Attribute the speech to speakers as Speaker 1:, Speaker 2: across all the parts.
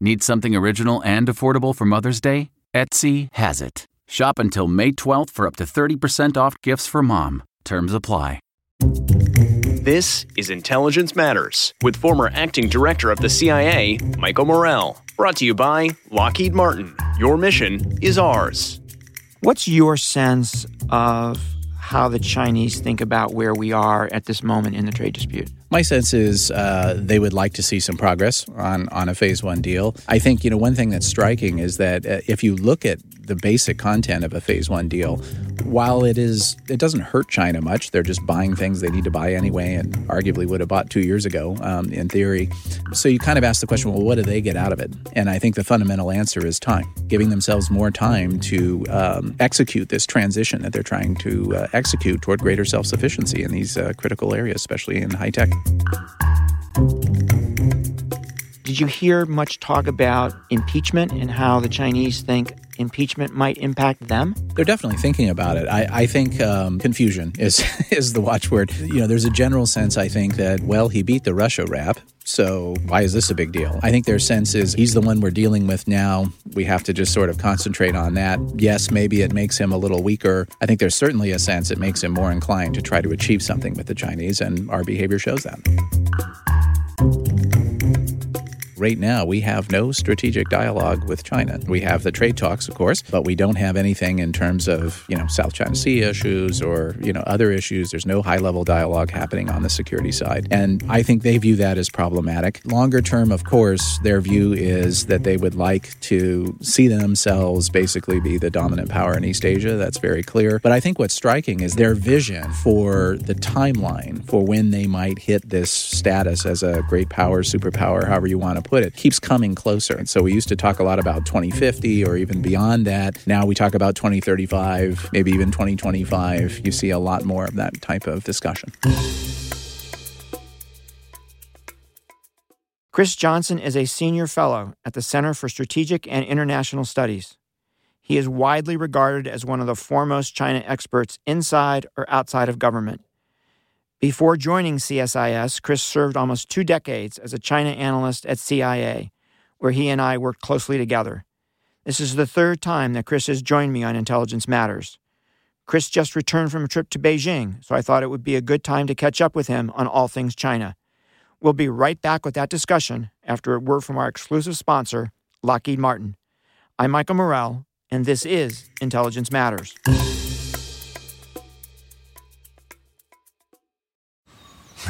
Speaker 1: Need something original and affordable for Mother's Day? Etsy has it. Shop until May 12th for up to 30% off gifts for mom. Terms apply.
Speaker 2: This is Intelligence Matters with former acting director of the CIA, Michael Morell. Brought to you by Lockheed Martin. Your mission is ours.
Speaker 3: What's your sense of how the Chinese think about where we are at this moment in the trade dispute?
Speaker 4: My sense is uh, they would like to see some progress on, on a phase one deal. I think, you know, one thing that's striking is that uh, if you look at the basic content of a phase one deal, while it is, it doesn't hurt China much. They're just buying things they need to buy anyway, and arguably would have bought two years ago, um, in theory. So you kind of ask the question, well, what do they get out of it? And I think the fundamental answer is time, giving themselves more time to um, execute this transition that they're trying to uh, execute toward greater self sufficiency in these uh, critical areas, especially in high tech.
Speaker 3: Did you hear much talk about impeachment and how the Chinese think impeachment might impact them?
Speaker 4: They're definitely thinking about it. I, I think um, confusion is is the watchword. You know, there's a general sense I think that well, he beat the Russia rap, so why is this a big deal? I think their sense is he's the one we're dealing with now. We have to just sort of concentrate on that. Yes, maybe it makes him a little weaker. I think there's certainly a sense it makes him more inclined to try to achieve something with the Chinese, and our behavior shows that. Right now, we have no strategic dialogue with China. We have the trade talks, of course, but we don't have anything in terms of, you know, South China Sea issues or, you know, other issues. There's no high level dialogue happening on the security side. And I think they view that as problematic. Longer term, of course, their view is that they would like to see themselves basically be the dominant power in East Asia. That's very clear. But I think what's striking is their vision for the timeline for when they might hit this status as a great power, superpower, however you want to put it, keeps coming closer. And so we used to talk a lot about 2050 or even beyond that. Now we talk about 2035, maybe even 2025. You see a lot more of that type of discussion.
Speaker 3: Chris Johnson is a senior fellow at the Center for Strategic and International Studies. He is widely regarded as one of the foremost China experts inside or outside of government. Before joining CSIS, Chris served almost two decades as a China analyst at CIA, where he and I worked closely together. This is the third time that Chris has joined me on Intelligence Matters. Chris just returned from a trip to Beijing, so I thought it would be a good time to catch up with him on all things China. We'll be right back with that discussion after a word from our exclusive sponsor, Lockheed Martin. I'm Michael Morell, and this is Intelligence Matters.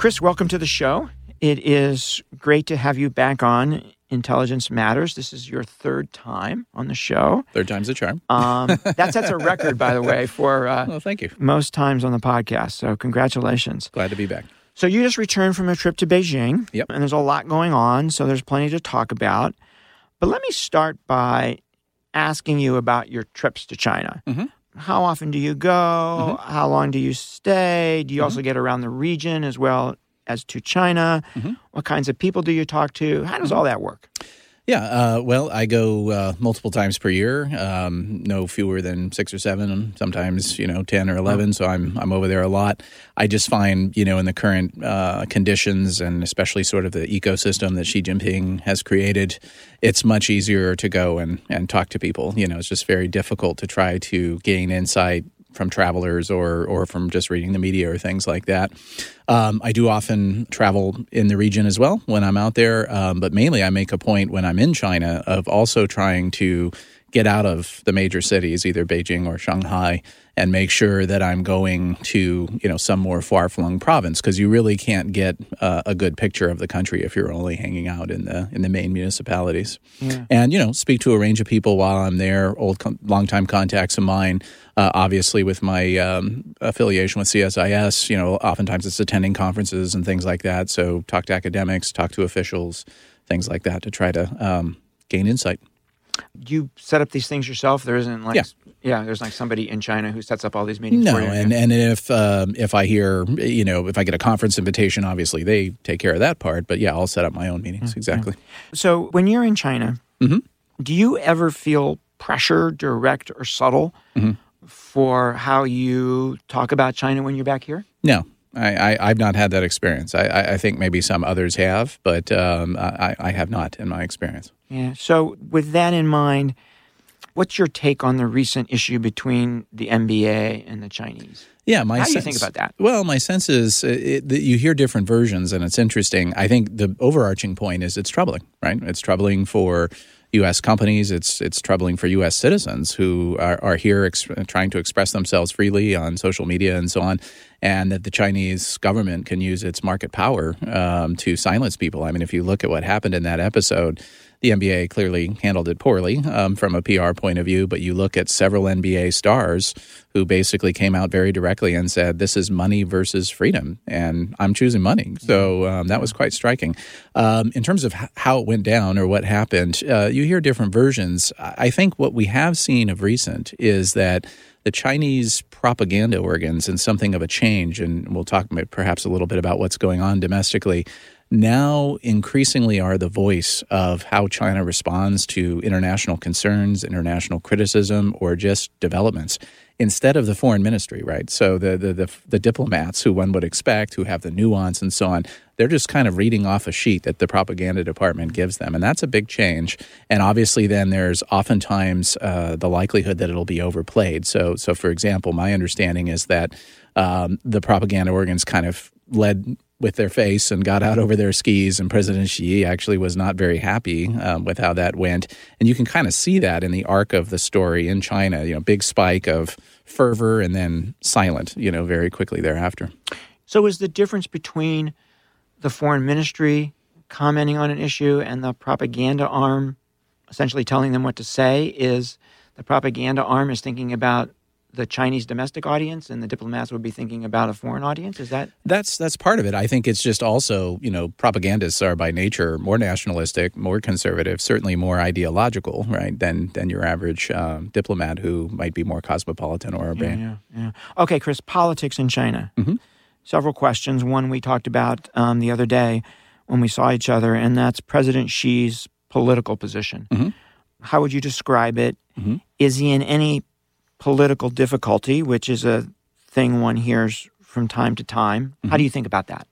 Speaker 3: Chris, welcome to the show. It is great to have you back on Intelligence Matters. This is your third time on the show.
Speaker 4: Third time's a charm.
Speaker 3: Um, that sets a record, by the way, for uh,
Speaker 4: well, thank you.
Speaker 3: most times on the podcast. So, congratulations.
Speaker 4: Glad to be back.
Speaker 3: So, you just returned from a trip to Beijing.
Speaker 4: Yep.
Speaker 3: And there's a lot going on. So, there's plenty to talk about. But let me start by asking you about your trips to China.
Speaker 4: Mm-hmm.
Speaker 3: How often do you go?
Speaker 4: Mm-hmm.
Speaker 3: How long do you stay? Do you also get around the region as well as to China?
Speaker 4: Mm-hmm.
Speaker 3: What kinds of people do you talk to? How does all that work?
Speaker 4: Yeah, uh, well, I go uh, multiple times per year, um, no fewer than six or seven, sometimes you know ten or eleven. So I'm I'm over there a lot. I just find you know in the current uh, conditions and especially sort of the ecosystem that Xi Jinping has created, it's much easier to go and and talk to people. You know, it's just very difficult to try to gain insight from travelers or or from just reading the media or things like that. Um, I do often travel in the region as well when I'm out there, um, but mainly I make a point when I'm in China of also trying to get out of the major cities, either Beijing or Shanghai, and make sure that I'm going to you know some more far flung province because you really can't get uh, a good picture of the country if you're only hanging out in the in the main municipalities. And you know speak to a range of people while I'm there, old con- longtime contacts of mine. Uh, obviously, with my um, affiliation with CSIS, you know, oftentimes it's attending conferences and things like that. So talk to academics, talk to officials, things like that to try to um, gain insight.
Speaker 3: Do you set up these things yourself? There isn't like
Speaker 4: Yeah.
Speaker 3: yeah, there's like somebody in China who sets up all these meetings
Speaker 4: No,
Speaker 3: for you.
Speaker 4: and and if um, if I hear you know if I get a conference invitation, obviously they take care of that part. But yeah, I'll set up my own meetings exactly.
Speaker 3: So when you're in China,
Speaker 4: Mm-hmm.
Speaker 3: do you ever feel pressure, direct or subtle,
Speaker 4: Mm-hmm.
Speaker 3: for how you talk about China when you're back here?
Speaker 4: No, I, I I've not had that experience. I, I, I think maybe some others have, but um, I, I have not in my experience.
Speaker 3: Yeah. So with that in mind, what's your take on the recent issue between the NBA and the Chinese?
Speaker 4: Yeah, my
Speaker 3: How do you think about that?
Speaker 4: Well, my sense is uh, it, that you hear different versions, and it's interesting. I think the overarching point is it's troubling, right? It's troubling for U.S. companies. It's it's troubling for U.S. citizens who are, are here ex- trying to express themselves freely on social media and so on, and that the Chinese government can use its market power um, to silence people. I mean, if you look at what happened in that episode. The NBA clearly handled it poorly um, from a PR point of view, but you look at several NBA stars who basically came out very directly and said, This is money versus freedom, and I'm choosing money. So um, that was quite striking. Um, in terms of how it went down or what happened, uh, you hear different versions. I think what we have seen of recent is that the Chinese propaganda organs and something of a change, and we'll talk perhaps a little bit about what's going on domestically, now increasingly are the voice of how China responds to international concerns, international criticism, or just developments instead of the foreign ministry, right? So the, the the the diplomats who one would expect, who have the nuance and so on, they're just kind of reading off a sheet that the propaganda department gives them, and that's a big change. And obviously, then there's oftentimes uh, the likelihood that it'll be overplayed. So, so for example, my understanding is that um, the propaganda organs kind of led with their face and got out over their skis. And President Xi actually was not very happy um, with how that went. And you can kind of see that in the arc of the story in China. You know, big spike of fervor and then silent. You know, very quickly thereafter.
Speaker 3: So is the difference between the foreign ministry commenting on an issue and the propaganda arm essentially telling them what to say is the propaganda arm is thinking about the Chinese domestic audience and the diplomats would be thinking about a foreign audience? Is that
Speaker 4: That's that's part of it. I think it's just also you know propagandists are by nature more nationalistic, more conservative, certainly more ideological, right? Than than your average um, diplomat who might be more cosmopolitan or urbane.
Speaker 3: Yeah, yeah. Okay, Chris, politics in China.
Speaker 4: Mm-hmm.
Speaker 3: Several questions. One we talked about um, the other day when we saw each other, and that's President Xi's political position.
Speaker 4: Mhm.
Speaker 3: How would you describe it? Is
Speaker 4: Mhm.
Speaker 3: he in any political difficulty, which is a thing one hears from time to time? How do you think about that?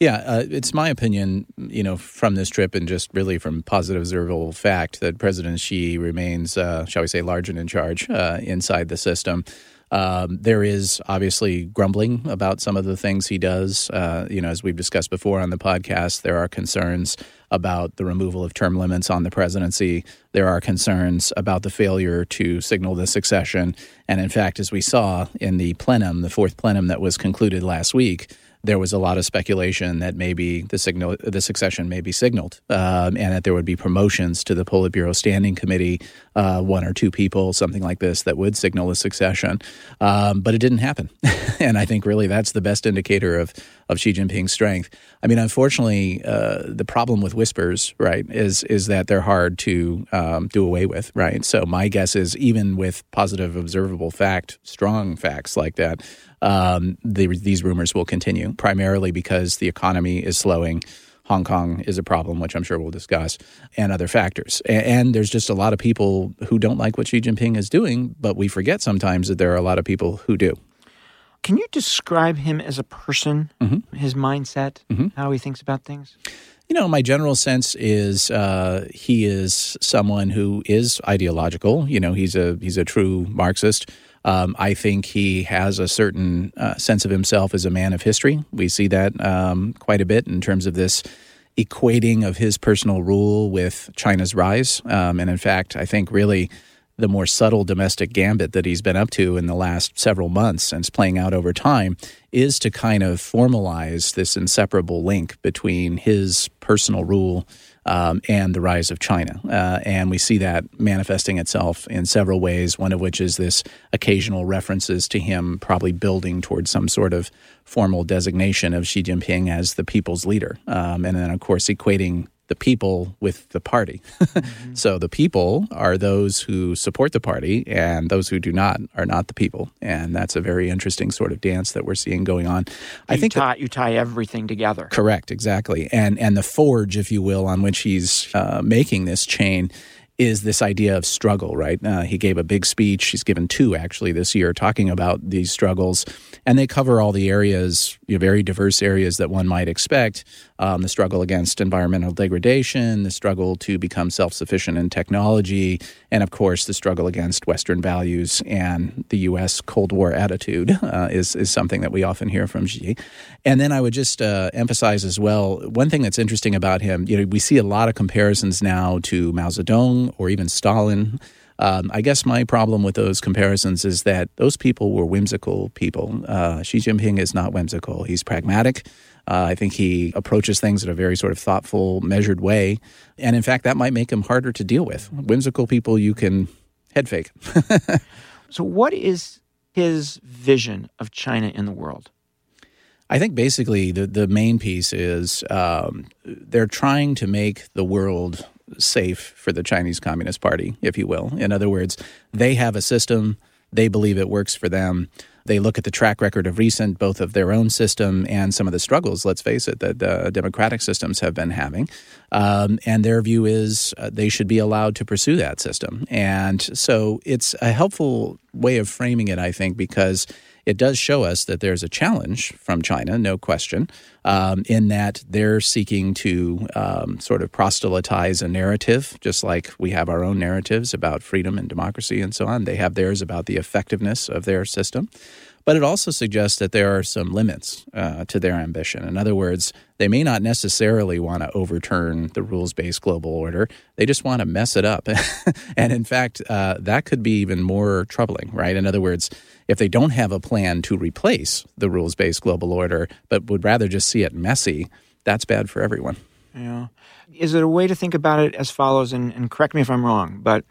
Speaker 4: Yeah, uh, it's my opinion, you know, from this trip and just really from positive observable fact that President Xi remains, uh, shall we say, large and in charge uh, inside the system. Um, there is obviously grumbling about some of the things he does. Uh, you know, as we've discussed before on the podcast, there are concerns about the removal of term limits on the presidency. There are concerns about the failure to signal the succession. And in fact, as we saw in the plenum, the fourth plenum that was concluded last week, there was a lot of speculation that maybe the signal, the succession may be signaled, um, and that there would be promotions to the Politburo Standing Committee, uh, one or two people, something like this, that would signal a succession. Um, but it didn't happen, and I think really that's the best indicator of of Xi Jinping's strength. I mean, unfortunately, uh, the problem with whispers, right, is is that they're hard to um, do away with, right? So my guess is even with positive, observable fact, strong facts like that, um, the, these rumors will continue. Primarily because the economy is slowing. Hong Kong is a problem, which I'm sure we'll discuss, and other factors. And, and, there's just a lot of people who don't like what Xi Jinping is doing, but we forget sometimes that there are a lot of people who do.
Speaker 3: Can you describe him as a person, mm-hmm. his mindset, mm-hmm. how he thinks about things?
Speaker 4: You know, my general sense is uh, he is someone who is ideological. You know, he's a he's a true Marxist. Um, I think he has a certain uh, sense of himself as a man of history. We see that um, quite a bit in terms of this equating of his personal rule with China's rise. Um, and in fact, I think really the more subtle domestic gambit that he's been up to in the last several months and it's playing out over time is to kind of formalize this inseparable link between his personal rule um, and the rise of China. Uh, and we see that manifesting itself in several ways, one of which is this occasional references to him probably building towards some sort of formal designation of Xi Jinping as the people's leader. Um, and then, of course, equating the people with the party. mm-hmm. So the people are those who support the party, and those who do not are not the people. And that's a very interesting sort of dance that we're seeing going on.
Speaker 3: I think tie, that, you tie everything together.
Speaker 4: Correct, exactly. And and the forge, if you will, on which he's uh, making this chain is this idea of struggle, right? Uh, he gave a big speech. He's given two actually this year talking about these struggles, and they cover all the areas, you know, very diverse areas that one might expect um, the struggle against environmental degradation, the struggle to become self sufficient in technology, and of course, the struggle against Western values and the U.S. Cold War attitude uh, is, is something that we often hear from Xi. And then I would just uh, emphasize as well one thing that's interesting about him, you know, we see a lot of comparisons now to Mao Zedong or even Stalin. Um, I guess my problem with those comparisons is that those people were whimsical people. Uh, Xi Jinping is not whimsical. He's pragmatic. Uh, I think he approaches things in a very sort of thoughtful, measured way. And in fact, that might make him harder to deal with. Whimsical people, you can head fake.
Speaker 3: so, what is his vision of China in the world?
Speaker 4: I think basically the, the main piece is um, they're trying to make the world safe for the Chinese Communist Party, if you will. In other words, they have a system, they believe it works for them. They look at the track record of recent, both of their own system and some of the struggles, let's face it, that the democratic systems have been having. Um, and their view is uh, they should be allowed to pursue that system. And so it's a helpful way of framing it, I think, because it does show us that there's a challenge from China, no question, um, in that they're seeking to um, sort of proselytize a narrative, just like we have our own narratives about freedom and democracy and so on. They have theirs about the effectiveness of their system. But it also suggests that there are some limits uh, to their ambition. In other words, they may not necessarily want to overturn the rules based global order. They just want to mess it up. and in fact, uh, that could be even more troubling, right? In other words, if they don't have a plan to replace the rules based global order, but would rather just see it messy, that's bad for everyone.
Speaker 3: Yeah. Is it a way to think about it as follows? And, and correct me if I'm wrong, but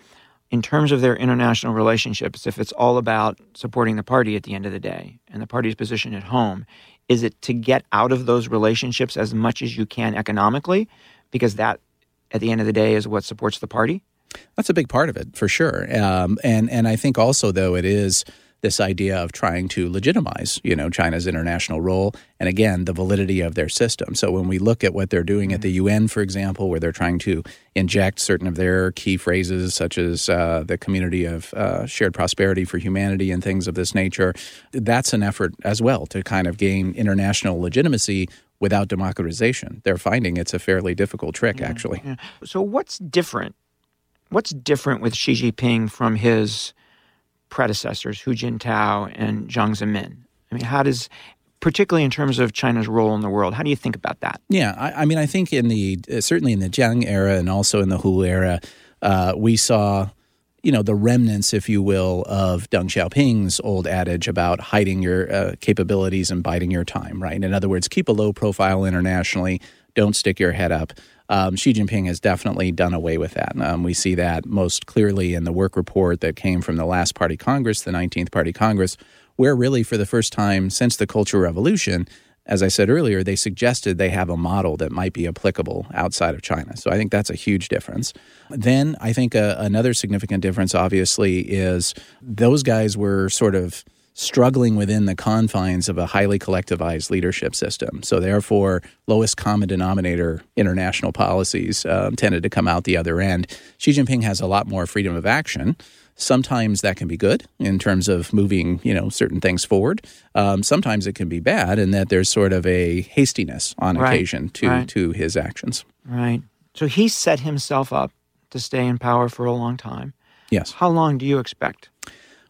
Speaker 3: in terms of their international relationships, if it's all about supporting the party at the end of the day and the party's position at home, is it to get out of those relationships as much as you can economically? Because that, at the end of the day, is what supports the party?
Speaker 4: That's a big part of it, for sure. Um, and and I think also though it is this idea of trying to legitimize, you know, China's international role and again the validity of their system. So when we look at what they're doing at the UN, for example, where they're trying to inject certain of their key phrases, such as uh, the community of uh, shared prosperity for humanity and things of this nature, that's an effort as well to kind of gain international legitimacy without democratization. They're finding it's a fairly difficult trick, yeah, actually. Yeah.
Speaker 3: So what's different? What's different with Xi Jinping from his predecessors, Hu Jintao and Jiang Zemin? I mean, how does, particularly in terms of China's role in the world, how do you think about that?
Speaker 4: Yeah, I, I mean, I think in the uh, certainly in the Jiang era and also in the Hu era, uh, we saw you know the remnants, if you will, of Deng Xiaoping's old adage about hiding your uh, capabilities and biding your time. Right. In other words, keep a low profile internationally. Don't stick your head up. Um, Xi Jinping has definitely done away with that. Um, we see that most clearly in the work report that came from the last party Congress, the 19th Party Congress, where really for the first time since the Cultural Revolution, as I said earlier, they suggested they have a model that might be applicable outside of China. So I think that's a huge difference. Then I think uh, another significant difference, obviously, is those guys were sort of struggling within the confines of a highly collectivized leadership system. So, therefore, lowest common denominator international policies um, tended to come out the other end. Xi Jinping has a lot more freedom of action. Sometimes that can be good in terms of moving, you know, certain things forward. Um, sometimes it can be bad in that there's sort of a hastiness on
Speaker 3: Right,
Speaker 4: occasion to
Speaker 3: right.
Speaker 4: to his actions.
Speaker 3: Right. So he set himself up to stay in power for a long time.
Speaker 4: Yes.
Speaker 3: How long do you expect?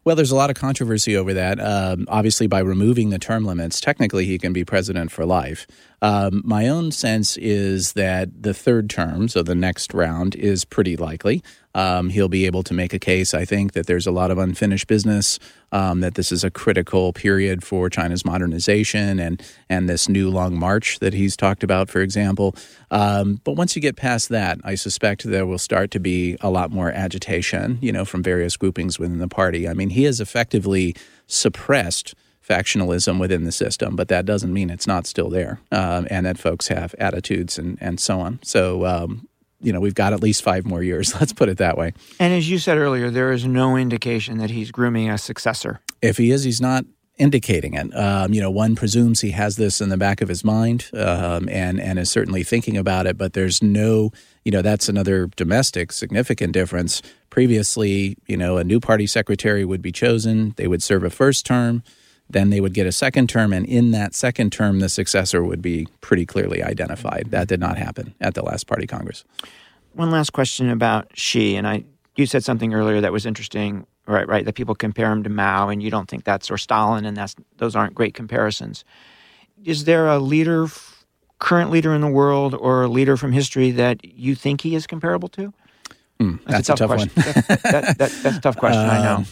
Speaker 4: Well, there's a lot of controversy over that. Um, obviously, by removing the term limits, technically he can be president for life. Um, my own sense is that the third term, so the next round, is pretty likely. Um, he'll be able to make a case, I think, that there's a lot of unfinished business, um, that this is a critical period for China's modernization and, and this new long march that he's talked about, for example. Um, but once you get past that, I suspect there will start to be a lot more agitation, you know, from various groupings within the party. I mean, he has effectively suppressed factionalism within the system, but that doesn't mean it's not still there um, and that folks have attitudes and, and so on. So, um, you know, we've got at least five more years. Let's put it that way.
Speaker 3: And as you said earlier, there is no indication that he's grooming a successor.
Speaker 4: If he is, he's not indicating it. Um, you know, one presumes he has this in the back of his mind um, and and is certainly thinking about it. But there's no, you know, that's another domestic significant difference. Previously, you know, a new party secretary would be chosen. They would serve a first term. Then they would get a second term, and in that second term, the successor would be pretty clearly identified. That did not happen at the last party congress.
Speaker 3: One last question about Xi, and I you said something earlier that was interesting, right? Right, that people compare him to Mao, and you don't think that's or Stalin, and that's those aren't great comparisons. Is there a leader, current leader in the world, or a leader from history that you think he is comparable to?
Speaker 4: Hmm, that's, a tough,
Speaker 3: question.
Speaker 4: one.
Speaker 3: that, that, that, that's a tough question. I know.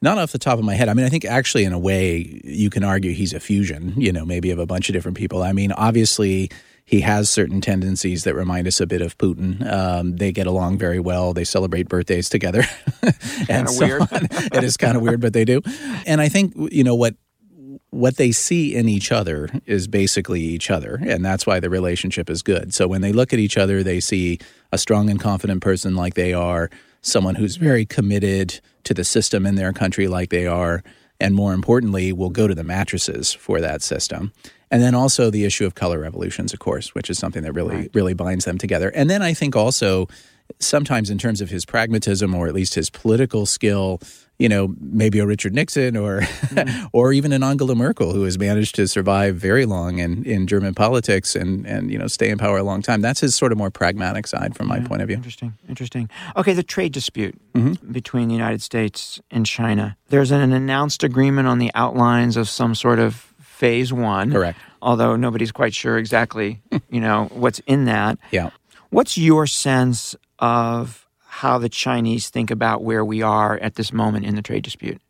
Speaker 4: Not off the top of my head. I mean, I think actually, in a way, you can argue he's a fusion, you know, maybe of a bunch of different people. I mean, obviously, he has certain tendencies that remind us a bit of Putin. Um, they get along very well. They celebrate birthdays together. and so
Speaker 3: weird.
Speaker 4: on. it is kind of weird, but they do. And I think, you know, what what they see in each other is basically each other and that's why the relationship is good so when they look at each other they see a strong and confident person like they are someone who's very committed to the system in their country like they are and more importantly will go to the mattresses for that system. And then also the issue of color revolutions of course which is something that really really binds them together. And then i think also sometimes in terms of his pragmatism or at least his political skill you know maybe a richard nixon or or even an angela merkel who has managed to survive very long in, in german politics and and you know stay in power a long time that's his sort of more pragmatic side from my point of view
Speaker 3: Interesting. Interesting. Okay, the trade dispute
Speaker 4: Mm-hmm.
Speaker 3: between the United States and China. There's an announced agreement on the outlines of some sort of phase one.
Speaker 4: Correct.
Speaker 3: Although nobody's quite sure exactly, you know, what's in that.
Speaker 4: yeah
Speaker 3: What's your sense of how the Chinese think about where we are at this moment in the trade dispute?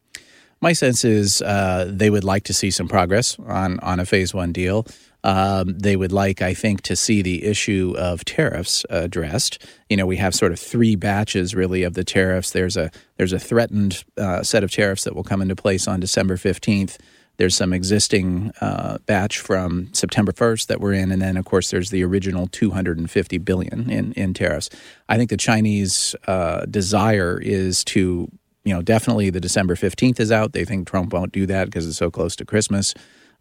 Speaker 4: My sense is uh, they would like to see some progress on, on a phase one deal. Um, they would like, I think, to see the issue of tariffs addressed. You know, we have sort of three batches really of the tariffs. There's a there's a threatened uh, set of tariffs that will come into place on December fifteenth. There's some existing uh, batch from September 1st that we're in, and then of course there's the original 250 billion in in tariffs. I think the Chinese uh, desire is to you know, definitely the December 15th is out. They think Trump won't do that because it's so close to Christmas.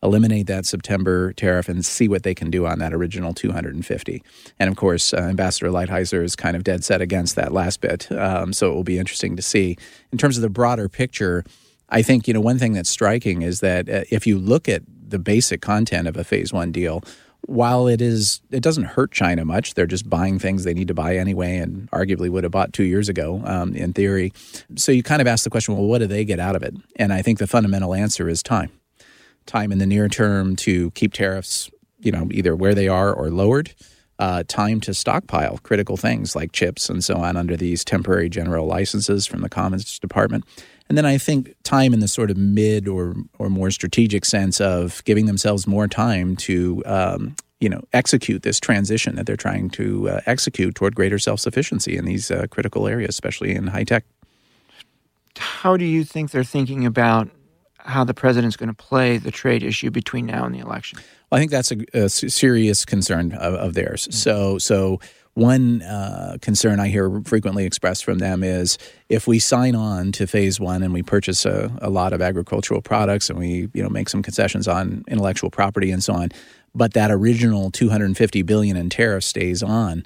Speaker 4: Eliminate that September tariff and see what they can do on that original 250. And of course, uh, Ambassador Lighthizer is kind of dead set against that last bit. Um, so it will be interesting to see. In terms of the broader picture, I think, you know, one thing that's striking is that uh, if you look at the basic content of a phase one deal, while it is it doesn't hurt China much, they're just buying things they need to buy anyway, and arguably would have bought two years ago, um, in theory. So you kind of ask the question, well, what do they get out of it? And I think the fundamental answer is time, time in the near term to keep tariffs, you know, either where they are or lowered. Uh, time to stockpile critical things like chips and so on under these temporary general licenses from the Commerce Department. And then I think time in the sort of mid or or more strategic sense of giving themselves more time to um, you know execute this transition that they're trying to uh, execute toward greater self sufficiency in these uh, critical areas, especially in high tech.
Speaker 3: How do you think they're thinking about how the president's going to play the trade issue between now and the election?
Speaker 4: Well, I think that's a, a serious concern of, of theirs. Mm-hmm. So, so one uh, concern I hear frequently expressed from them is if we sign on to phase one and we purchase a, a lot of agricultural products and we you know make some concessions on intellectual property and so on, but that original 250 billion in tariffs stays on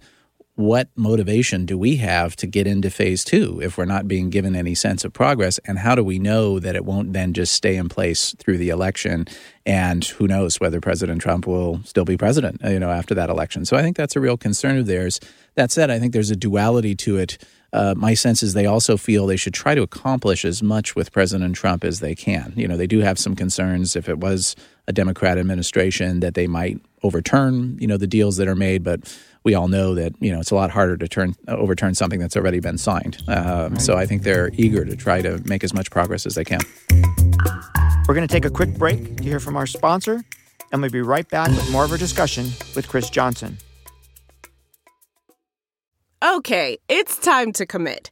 Speaker 4: what motivation do we have to get into phase two if we're not being given any sense of progress? And how do we know that it won't then just stay in place through the election? And who knows whether President Trump will still be president, you know, after that election? So I think that's a real concern of theirs. That said, I think there's a duality to it. Uh, my sense is they also feel they should try to accomplish as much with President Trump as they can. You know, they do have some concerns if it was a Democrat administration that they might overturn, you know, the deals that are made, but we all know that you know it's a lot harder to turn overturn something that's already been signed. Um, so I think they're eager to try to make as much progress as they can.
Speaker 3: We're going to take a quick break to hear from our sponsor, and we'll be right back with more of our discussion with Chris Johnson.
Speaker 5: Okay, it's time to commit.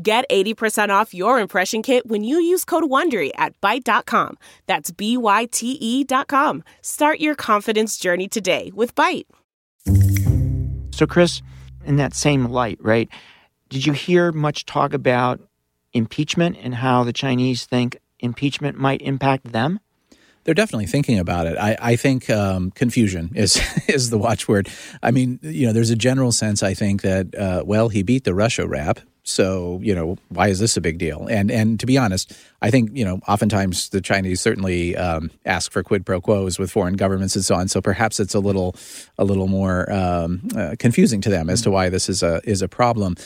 Speaker 5: Get 80% off your impression kit when you use code WONDERY at Byte.com. That's B-Y-T-E dot com. Start your confidence journey today with Byte.
Speaker 3: So, Chris, in that same light, right, did you hear much talk about impeachment and how the Chinese think impeachment might impact them?
Speaker 4: They're definitely thinking about it. I, I think um, confusion is is the watchword. I mean, you know, there's a general sense I think that uh, well, he beat the Russia rap, so, you know, why is this a big deal? And and to be honest, I think you know, oftentimes the Chinese certainly um, ask for quid pro quos with foreign governments and so on. So perhaps it's a little a little more um, uh, confusing to them as to why this is a is a problem.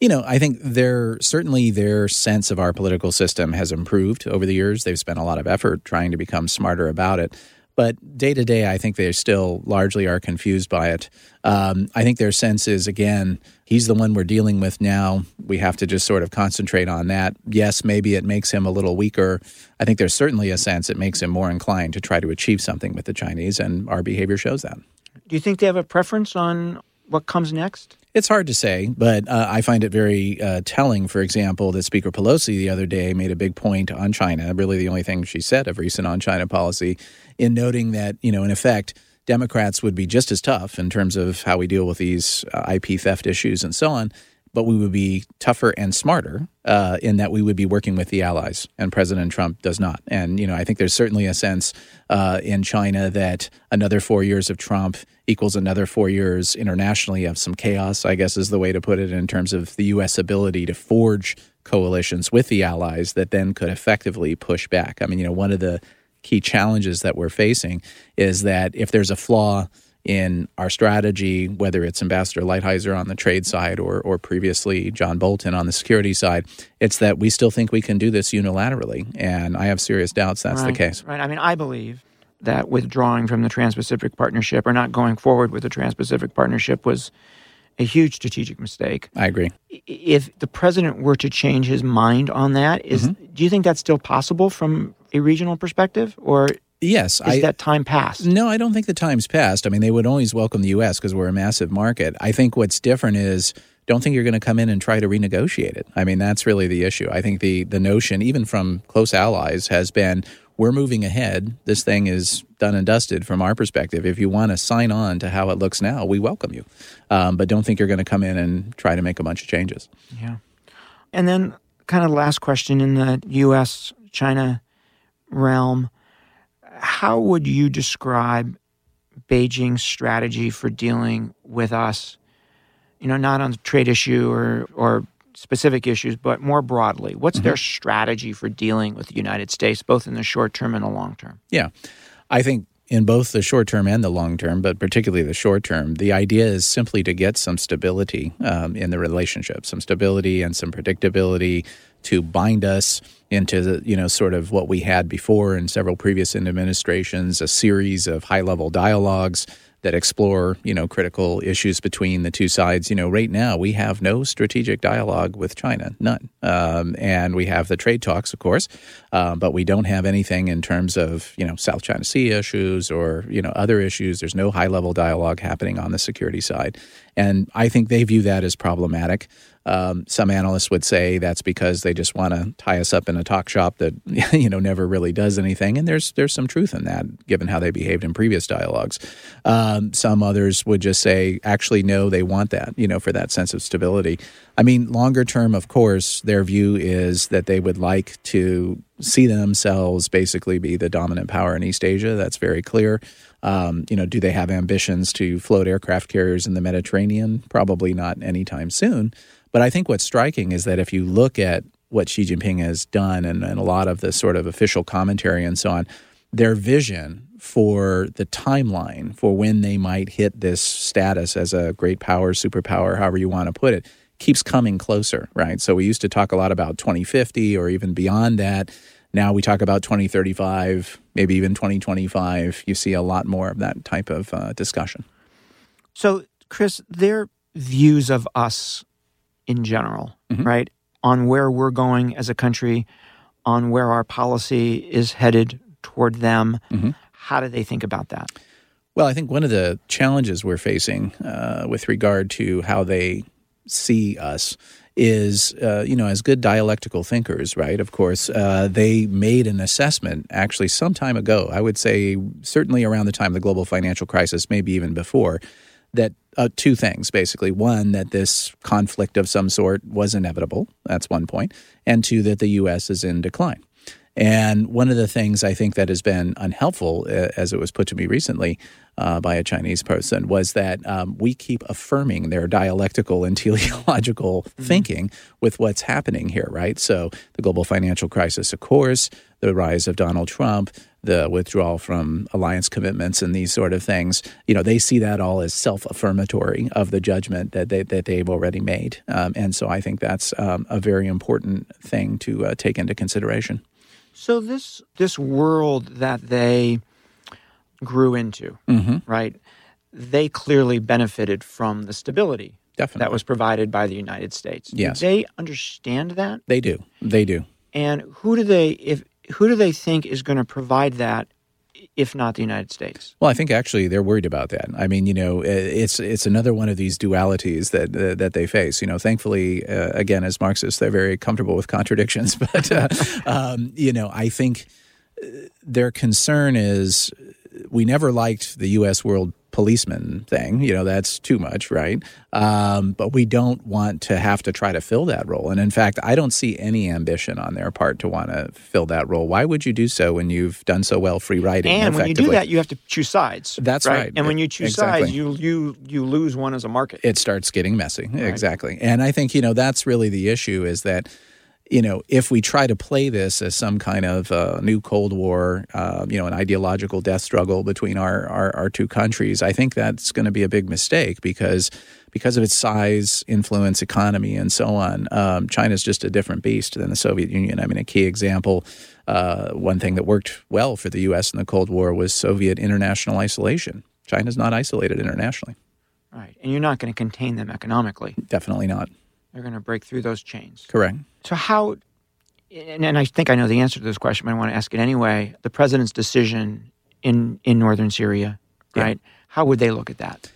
Speaker 4: You know, I think their certainly their sense of our political system has improved over the years. They've spent a lot of effort trying to become smarter about it. But day to day, I think they still largely are confused by it. Um, I think their sense is, again, he's the one we're dealing with now. We have to just sort of concentrate on that. Yes, maybe it makes him a little weaker. I think there's certainly a sense it makes him more inclined to try to achieve something with the Chinese, and our behavior shows that.
Speaker 3: Do you think they have a preference on what comes next?
Speaker 4: It's hard to say, but uh, I find it very uh, telling, for example, that Speaker Pelosi the other day made a big point on China, really the only thing she said of recent on China policy, in noting that, you know, in effect, Democrats would be just as tough in terms of how we deal with these uh, IP theft issues and so on, but we would be tougher and smarter uh, in that we would be working with the allies, and President Trump does not. And you know, I think there's certainly a sense uh, in China that another four years of Trump equals another four years internationally of some chaos. I guess is the way to put it in terms of the U.S. ability to forge coalitions with the allies that then could effectively push back. I mean, you know, one of the key challenges that we're facing is that if there's a flaw in our strategy, whether it's Ambassador Lighthizer on the trade side or, or previously John Bolton on the security side, it's that we still think we can do this unilaterally. And I have serious doubts that's
Speaker 3: right,
Speaker 4: the case.
Speaker 3: Right. I mean, I believe that withdrawing from the Trans Pacific Partnership or not going forward with the Trans Pacific Partnership was a huge strategic mistake.
Speaker 4: I agree.
Speaker 3: If the president were to change his mind on that, is, mm-hmm. do you think that's still possible from a regional perspective, or
Speaker 4: yes,
Speaker 3: is I, that time passed?
Speaker 4: No, I don't think the time's passed. I mean, they would always welcome the U.S. because we're a massive market. I think what's different is don't think you're going to come in and try to renegotiate it. I mean, that's really the issue. I think the the notion, even from close allies, has been we're moving ahead. This thing is done and dusted from our perspective. If you want to sign on to how it looks now, we welcome you. Um, but don't think you're going to come in and try to make a bunch of changes.
Speaker 3: Yeah. And then, kind of last question in the U.S. China realm, how would you describe Beijing's strategy for dealing with us? You know, not on the trade issue or or specific issues, but more broadly, what's mm-hmm. their strategy for dealing with the United States, both in the short term and the long term?
Speaker 4: Yeah, I think in both the short term and the long term, but particularly the short term, the idea is simply to get some stability um, in the relationship, some stability and some predictability to bind us into the, you know sort of what we had before in several previous administrations, a series of high level dialogues that explore, you know, critical issues between the two sides. You know, right now we have no strategic dialogue with China, none, um, and we have the trade talks, of course, uh, but we don't have anything in terms of you know South China Sea issues or you know other issues. There's no high level dialogue happening on the security side, and I think they view that as problematic. Um, some analysts would say that's because they just want to tie us up in a talk shop that you know never really does anything, and there's there's some truth in that, given how they behaved in previous dialogues. Um, some others would just say, actually, no, they want that, you know, for that sense of stability. I mean, longer term, of course, their view is that they would like to see themselves basically be the dominant power in East Asia. That's very clear. Um, you know, do they have ambitions to float aircraft carriers in the Mediterranean? Probably not anytime soon. But I think what's striking is that if you look at what Xi Jinping has done and, and a lot of the sort of official commentary and so on, their vision for the timeline for when they might hit this status as a great power, superpower, however you want to put it, keeps coming closer, right? So we used to talk a lot about 2050 or even beyond that. Now we talk about 2035, maybe even 2025. You see a lot more of that type of uh, discussion.
Speaker 3: So, Chris, their views of us in general, mm-hmm. right? On where we're going as a country, on where our policy is headed toward them. Mm-hmm. How do they think about that?
Speaker 4: Well, I think one of the challenges we're facing uh, with regard to how they see us is, uh, you know, as good dialectical thinkers, right? Of course, uh, they made an assessment actually some time ago. I would say certainly around the time of the global financial crisis, maybe even before, that uh, two things basically. One, that this conflict of some sort was inevitable. That's one point. And two, that the U.S. is in decline. And one of the things I think that has been unhelpful, uh, as it was put to me recently uh, by a Chinese person, was that um, we keep affirming their dialectical and teleological mm-hmm. thinking with what's happening here, right? So the global financial crisis, of course, the rise of Donald Trump, the withdrawal from alliance commitments and these sort of things, you know, they see that all as self-affirmatory of the judgment that they that they've already made, um, and so I think that's um, a very important thing to uh, take into consideration.
Speaker 3: So this this world that they grew into, mm-hmm. right? They clearly benefited from the stability
Speaker 4: Definitely.
Speaker 3: that was provided by the United States.
Speaker 4: Yes.
Speaker 3: Do they understand that?
Speaker 4: They do. They do.
Speaker 3: And who do they if who do they think is going to provide that if not the United States?
Speaker 4: Well, I think actually they're worried about that. I mean, you know, it's it's another one of these dualities that uh, that they face. You know, thankfully, uh, again, as Marxists, they're very comfortable with contradictions. But uh, um, you know, I think uh, their concern is we never liked the U.S. world policeman thing. You know, that's too much, right? Um, but we don't want to have to try to fill that role. And in fact, I don't see any ambition on their part to want to fill that role. Why would you do so when you've done so well free riding?
Speaker 3: And when you do that, you have to choose sides.
Speaker 4: That's right. right.
Speaker 3: And when you choose exactly. sides, you you you lose one as a market.
Speaker 4: It starts getting messy. Right. Exactly. And I think you know that's really the issue is that you know, if we try to play this as some kind of uh, new Cold War, uh, you know, an ideological death struggle between our, our, our two countries, I think that's going to be a big mistake because because of its size, influence, economy, and so on. Um, China's just a different beast than the Soviet Union. I mean, a key example, uh, one thing that worked well for the U.S. in the Cold War was Soviet international isolation. China's not isolated internationally.
Speaker 3: Right, and you're not going to contain them economically.
Speaker 4: Definitely not.
Speaker 3: They're going to break through those chains.
Speaker 4: Correct.
Speaker 3: So how? And, I think I know the answer to this question, but I want to ask it anyway. The president's decision in in northern Syria, right? Yeah. How would they look at that?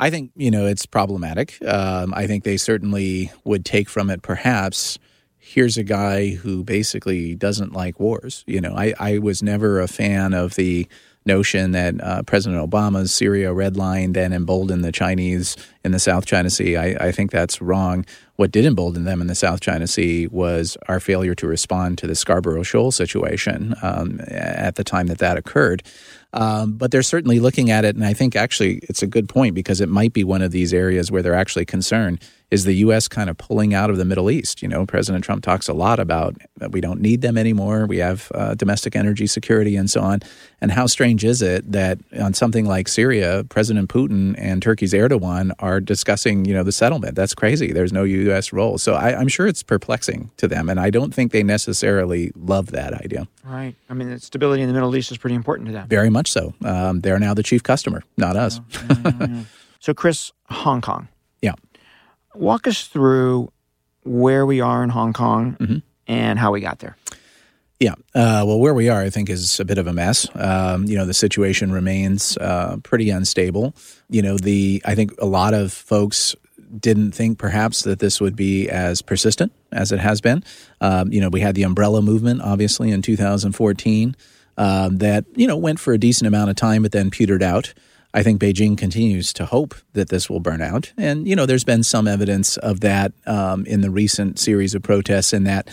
Speaker 4: I think you know it's problematic. Um, I think they certainly would take from it, perhaps. Here's a guy who basically doesn't like wars. You know, I, I was never a fan of the notion that uh, President Obama's Syria red line then emboldened the Chinese in the South China Sea. I, I, think that's wrong. What did embolden them in the South China Sea was our failure to respond to the Scarborough Shoal situation um, at the time that that occurred. Um, but they're certainly looking at it, and I think actually it's a good point because it might be one of these areas where they're actually concerned is the U.S. kind of pulling out of the Middle East. You know, President Trump talks a lot about that we don't need them anymore. We have uh, domestic energy security and so on. And how strange is it that on something like Syria, President Putin and Turkey's Erdogan are discussing, you know, the settlement? That's crazy. There's no U.S. role. So I, I'm sure it's perplexing to them, and I don't think they necessarily love that idea.
Speaker 3: Right. I mean, stability in the Middle East is pretty important to them.
Speaker 4: Very much so. Um, they're now the chief customer, not us.
Speaker 3: Yeah, yeah, yeah. so, Chris, Hong Kong.
Speaker 4: Yeah.
Speaker 3: Walk us through where we are in Hong Kong
Speaker 4: Mm-hmm.
Speaker 3: and how we got there.
Speaker 4: Yeah. Uh, well, where we are, I think, is a bit of a mess. Um, you know, the situation remains uh, pretty unstable. You know, the I think a lot of folks didn't think perhaps that this would be as persistent as it has been. Um, you know, we had the umbrella movement, obviously, in 2014 um, that you know went for a decent amount of time, but then petered out. I think Beijing continues to hope that this will burn out, and you know, there's been some evidence of that um, in the recent series of protests, and that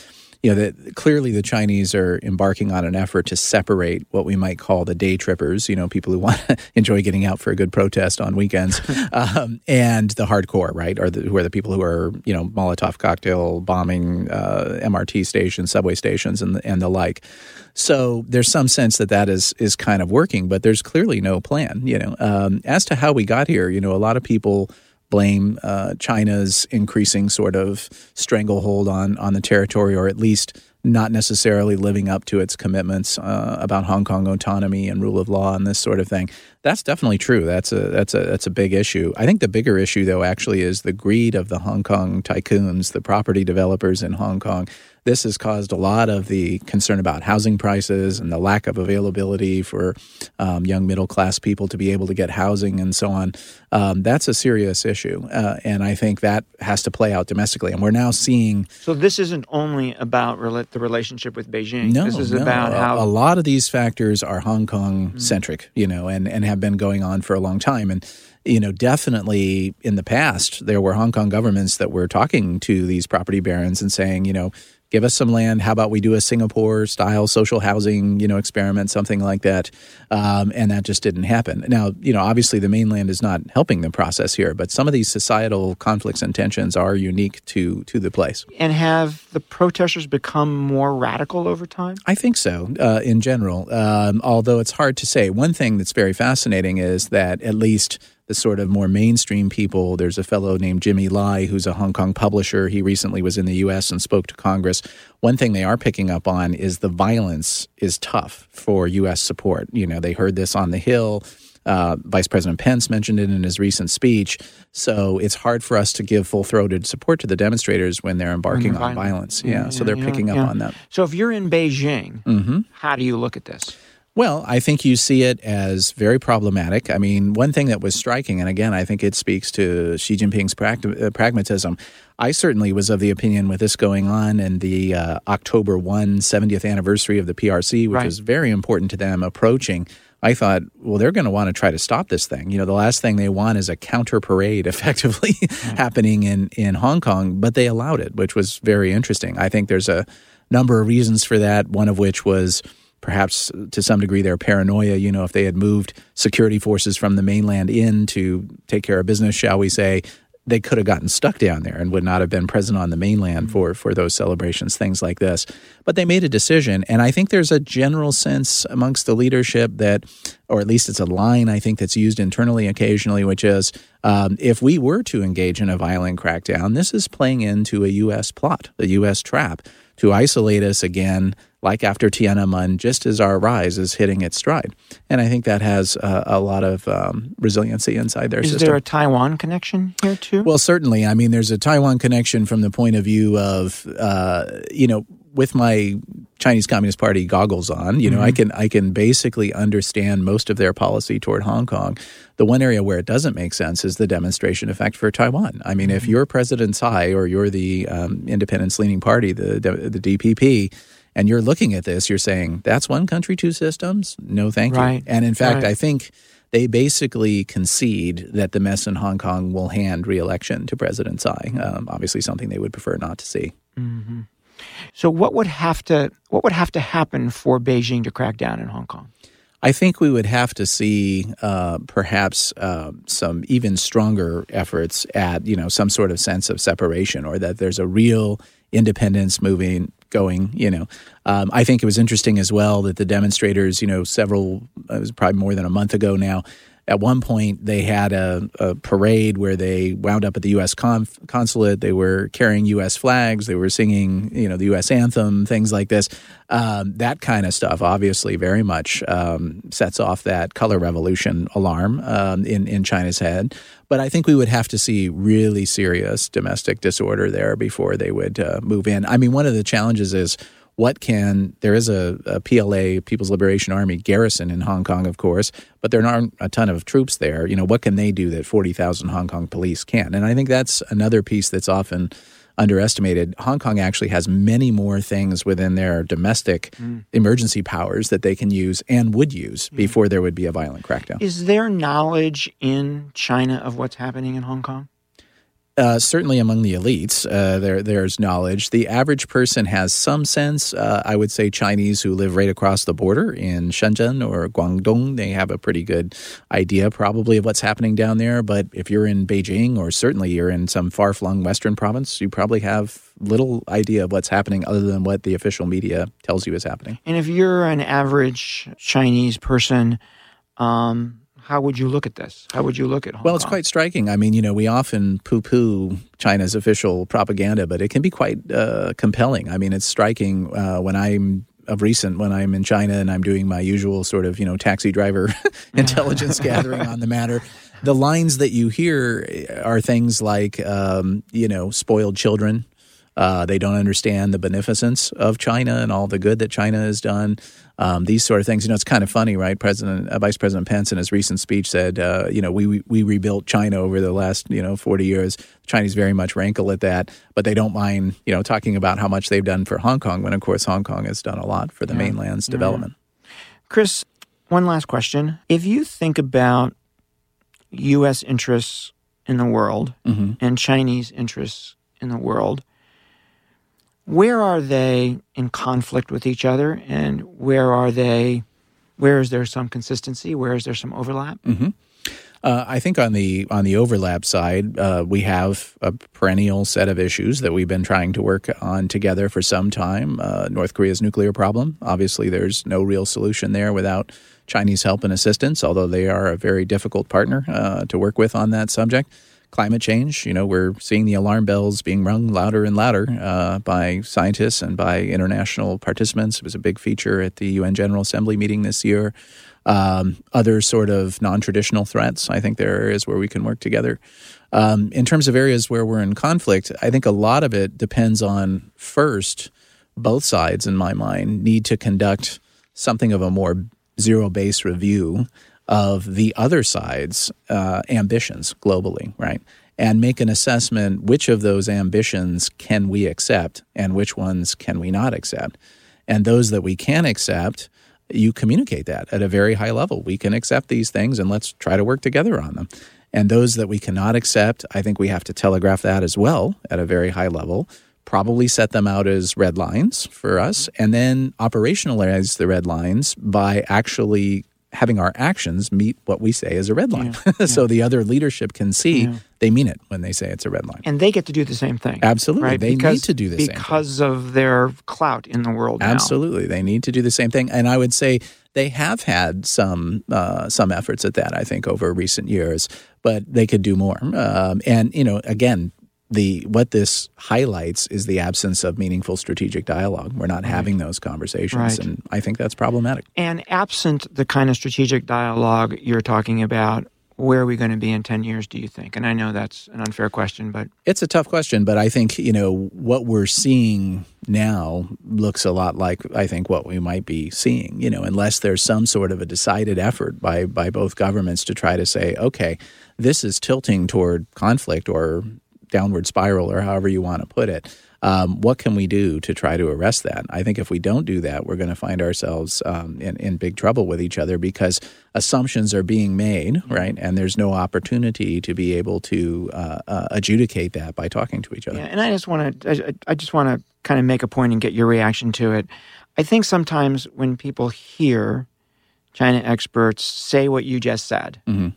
Speaker 4: you know that clearly the Chinese are embarking on an effort to separate what we might call the day trippers, you know, people who want to enjoy getting out for a good protest on weekends, um, and the hardcore, right, or the, who are the people who are you know Molotov cocktail bombing uh, MRT stations, subway stations, and the, and the like. So there's some sense that that is is kind of working, but there's clearly no plan. You know, um, as to how we got here, you know, a lot of people blame uh, China's increasing sort of stranglehold on on the territory, or at least not necessarily living up to its commitments uh, about Hong Kong autonomy and rule of law and this sort of thing. That's definitely true. That's a that's a that's a big issue. I think the bigger issue, though, actually, is the greed of the Hong Kong tycoons, the property developers in Hong Kong. This has caused a lot of the concern about housing prices and the lack of availability for um, young middle class people to be able to get housing and so on. Um, that's a serious issue, uh, and I think that has to play out domestically. And we're now seeing
Speaker 3: So, this isn't only about rela- the relationship with Beijing.
Speaker 4: no,
Speaker 3: this is
Speaker 4: no.
Speaker 3: about how
Speaker 4: a lot of these factors are Hong Kong centric, you know, and, and have been going on for a long time. And, you know, definitely in the past, there were Hong Kong governments that were talking to these property barons and saying, you know, give us some land. How about we do a Singapore style social housing, you know, experiment, something like that? Um, and that just didn't happen. Now, you know, obviously the mainland is not helping the process here, but some of these societal conflicts and tensions are unique to to the place.
Speaker 3: and have the protesters become more radical over time?
Speaker 4: I think so, uh, in general. Um, although it's hard to say. One thing that's very fascinating is that at least the sort of more mainstream people, there's a fellow named Jimmy Lai who's a Hong Kong publisher. He recently was in the U.S. and spoke to Congress. One thing they are picking up on is the violence is tough for U.S. support. You know, they heard this on the Hill. Uh, Vice President Pence mentioned it in his recent speech. So it's hard for us to give full throated support to the demonstrators when they're embarking
Speaker 3: they're
Speaker 4: on violence. Yeah,
Speaker 3: Yeah,
Speaker 4: so they're
Speaker 3: yeah,
Speaker 4: picking up
Speaker 3: yeah.
Speaker 4: on that.
Speaker 3: So, if you're in Beijing,
Speaker 4: hmm
Speaker 3: how do you look at this?
Speaker 4: Well, I think you see it as very problematic. I mean, one thing that was striking, and again, I think it speaks to Xi Jinping's uh, pragmatism. I certainly was of the opinion with this going on and the uh, October 1 70th anniversary of the PRC, which
Speaker 3: Right.
Speaker 4: was very important to them approaching. I thought, well, they're going to want to try to stop this thing. You know, the last thing they want is a counter parade effectively happening in, in Hong Kong, but they allowed it, which was very interesting. I think there's a number of reasons for that, one of which was perhaps to some degree their paranoia. You know, if they had moved security forces from the mainland in to take care of business, shall we say, they could have gotten stuck down there and would not have been present on the mainland for for those celebrations, things like this. But they made a decision, and I think there's a general sense amongst the leadership that, or at least it's a line I think that's used internally occasionally, which is um, if we were to engage in a violent crackdown, this is playing into a U.S. plot, a U.S. trap to isolate us again, like after Tiananmen, just as our rise is hitting its stride. And I think that has uh, a lot of um, resiliency inside their
Speaker 3: Is
Speaker 4: system.
Speaker 3: Is there a Taiwan connection here, too?
Speaker 4: Well, certainly. I mean, there's a Taiwan connection from the point of view of, uh, you know, with my Chinese Communist Party goggles on, you know, I can I can basically understand most of their policy toward Hong Kong. The one area where it doesn't make sense is the demonstration effect for Taiwan. I mean, if you're President Tsai or you're the um, independence leaning party, the the DPP, and you're looking at this, you're saying that's one country, two systems. No, thank you. And in fact,
Speaker 3: Right.
Speaker 4: I think they basically concede that the mess in Hong Kong will hand re-election to President Tsai. Um, obviously, something they would prefer not to see.
Speaker 3: so, what would have to what would have to happen for Beijing to crack down in Hong Kong?
Speaker 4: I think we would have to see uh, perhaps uh, some even stronger efforts at you know some sort of sense of separation, or that there's a real independence moving going. You know, um, I think it was interesting as well that the demonstrators, you know, several it was probably more than a month ago now, at one point they had a, a, parade where they wound up at the U.S. Conf- consulate. They were carrying U.S. flags. They were singing, you know, the U.S. anthem, things like this. Um, that kind of stuff, obviously, very much um, sets off that color revolution alarm um, in in China's head. But I think we would have to see really serious domestic disorder there before they would uh, move in. I mean, one of the challenges is what can there is a, a, PLA People's Liberation Army garrison in Hong Kong, of course, but there aren't a ton of troops there. You know, what can they do that forty thousand Hong Kong police can? And I think that's another piece that's often underestimated. Hong Kong actually has many more things within their domestic mm. emergency powers that they can use and would use mm. before there would be a violent crackdown.
Speaker 3: Is there knowledge in China of what's happening in Hong Kong?
Speaker 4: Uh, certainly among the elites, uh, there there's knowledge. The average person has some sense. Uh, I would say Chinese who live right across the border in Shenzhen or Guangdong, they have a pretty good idea probably of what's happening down there. But if you're in Beijing or certainly you're in some far flung Western province, you probably have little idea of what's happening other than what the official media tells you is happening.
Speaker 3: And if you're an average Chinese person, um, how would you look at this? How would you look at Hong
Speaker 4: Well, it's
Speaker 3: Kong?
Speaker 4: quite striking. I mean, you know, we often poo poo China's official propaganda, but it can be quite uh, compelling. I mean, it's striking uh, when I'm of recent when I'm in China and I'm doing my usual sort of, you know, taxi driver intelligence gathering on the matter. The lines that you hear are things like, um, you know, spoiled children. Uh, they don't understand the beneficence of China and all the good that China has done um, these sort of things. You know, it's kind of funny, right? President uh, Vice President Pence in his recent speech said, uh, you know, we we rebuilt China over the last you know forty years. The Chinese very much rankle at that, but they don't mind you know talking about how much they've done for Hong Kong when of course Hong Kong has done a lot for the yeah. mainland's yeah. development.
Speaker 3: Chris, one last question: If you think about U.S. interests in the world mm-hmm. and Chinese interests in the world where are they in conflict with each other and where are they where is there some consistency where is there some overlap
Speaker 4: mm-hmm. uh, I think on the on the overlap side, uh, we have a perennial set of issues that we've been trying to work on together for some time. Uh, North Korea's nuclear problem. Obviously, there's no real solution there without Chinese help and assistance. Although they are a very difficult partner uh, to work with on that subject climate change. You know, we're seeing the alarm bells being rung louder and louder uh, by scientists and by international participants. It was a big feature at the UN General Assembly meeting this year. Um, other sort of non traditional threats, I think there are areas where we can work together. Um, in terms of areas where we're in conflict, I think a lot of it depends on first, both sides, in my mind, need to conduct something of a more zero base review of the other side's uh, ambitions globally, right? And make an assessment which of those ambitions can we accept and which ones can we not accept. And those that we can accept, you communicate that at a very high level. We can accept these things and let's try to work together on them. And those that we cannot accept, I think we have to telegraph that as well at a very high level probably set them out as red lines for us, and then operationalize the red lines by actually having our actions meet what we say is a red line. Yeah, so the other leadership can see yeah. they mean it when they say it's a red line.
Speaker 3: And they get to do the same thing.
Speaker 4: Absolutely.
Speaker 3: Right?
Speaker 4: They
Speaker 3: because,
Speaker 4: need to do the
Speaker 3: same Because of their clout in the world now.
Speaker 4: Absolutely. They need to do the same thing. And I would say they have had some uh, some efforts at that, I think, over recent years, but they could do more. Um, and, you know, again, the what this highlights is the absence of meaningful strategic dialogue. We're not right. having those conversations, right. and I think that's problematic.
Speaker 3: And absent the kind of strategic dialogue you're talking about, where are we going to be in 10 years, do you think? And I know that's an unfair question, but.
Speaker 4: It's a tough question, but I think, you know, what we're seeing now looks a lot like, I think, what we might be seeing, you know, unless there's some sort of a decided effort by, by both governments to try to say, okay, this is tilting toward conflict or downward spiral or however you want to put it. Um, what can we do to try to arrest that? I think if we don't do that, we're going to find ourselves um, in, in big trouble with each other because assumptions are being made, right? And there's no opportunity to be able to uh, uh, adjudicate that by talking to each other.
Speaker 3: Yeah, and I just want to, I, I just want to kind of make a point and get your reaction to it. I think sometimes when people hear China experts say what you just said,
Speaker 4: Mhm.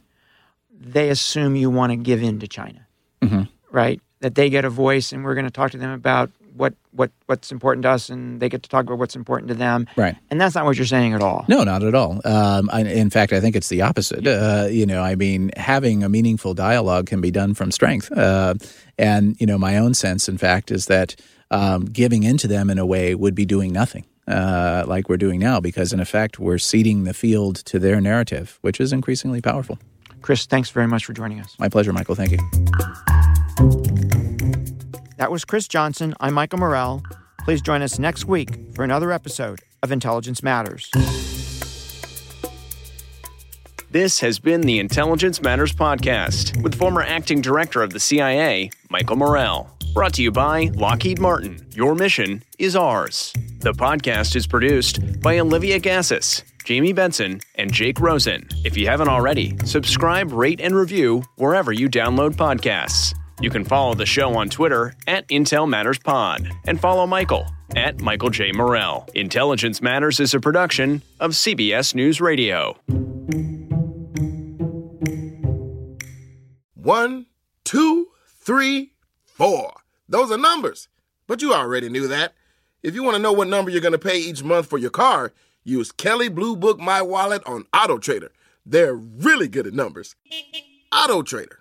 Speaker 3: they assume you want to give in to China,
Speaker 4: Mhm.
Speaker 3: Right? That they get a voice, and we're going to talk to them about what what what's important to us, and they get to talk about what's important to them.
Speaker 4: Right.
Speaker 3: And that's not what you're saying at all.
Speaker 4: No, not at all. Um, I, in fact, I think it's the opposite. Uh, you know, I mean, having a meaningful dialogue can be done from strength. Uh, and, you know, my own sense, in fact, is that um, giving into them in a way would be doing nothing. Uh, like we're doing now, because in effect, we're ceding the field to their narrative, which is increasingly powerful.
Speaker 3: Chris, thanks very much for joining us.
Speaker 4: My pleasure, Michael. Thank you.
Speaker 3: That was Chris Johnson. I'm Michael Morell. Please join us next week for another episode of Intelligence Matters.
Speaker 2: This has been the Intelligence Matters Podcast with former acting director of the CIA, Michael Morell. Brought to you by Lockheed Martin. Your mission is ours. The podcast is produced by Olivia Gazis, Jamie Benson, and Jake Rosen. If you haven't already, subscribe, rate, and review wherever you download podcasts. You can follow the show on Twitter at Intel Matters Pod and follow Michael at Michael J. Morell. Intelligence Matters is a production of CBS News Radio.
Speaker 6: One, two, three, four. Those are numbers. But you already knew that. If you want to know what number you're going to pay each month for your car, use Kelley Blue Book My Wallet on Auto Trader. They're really good at numbers. Auto Trader.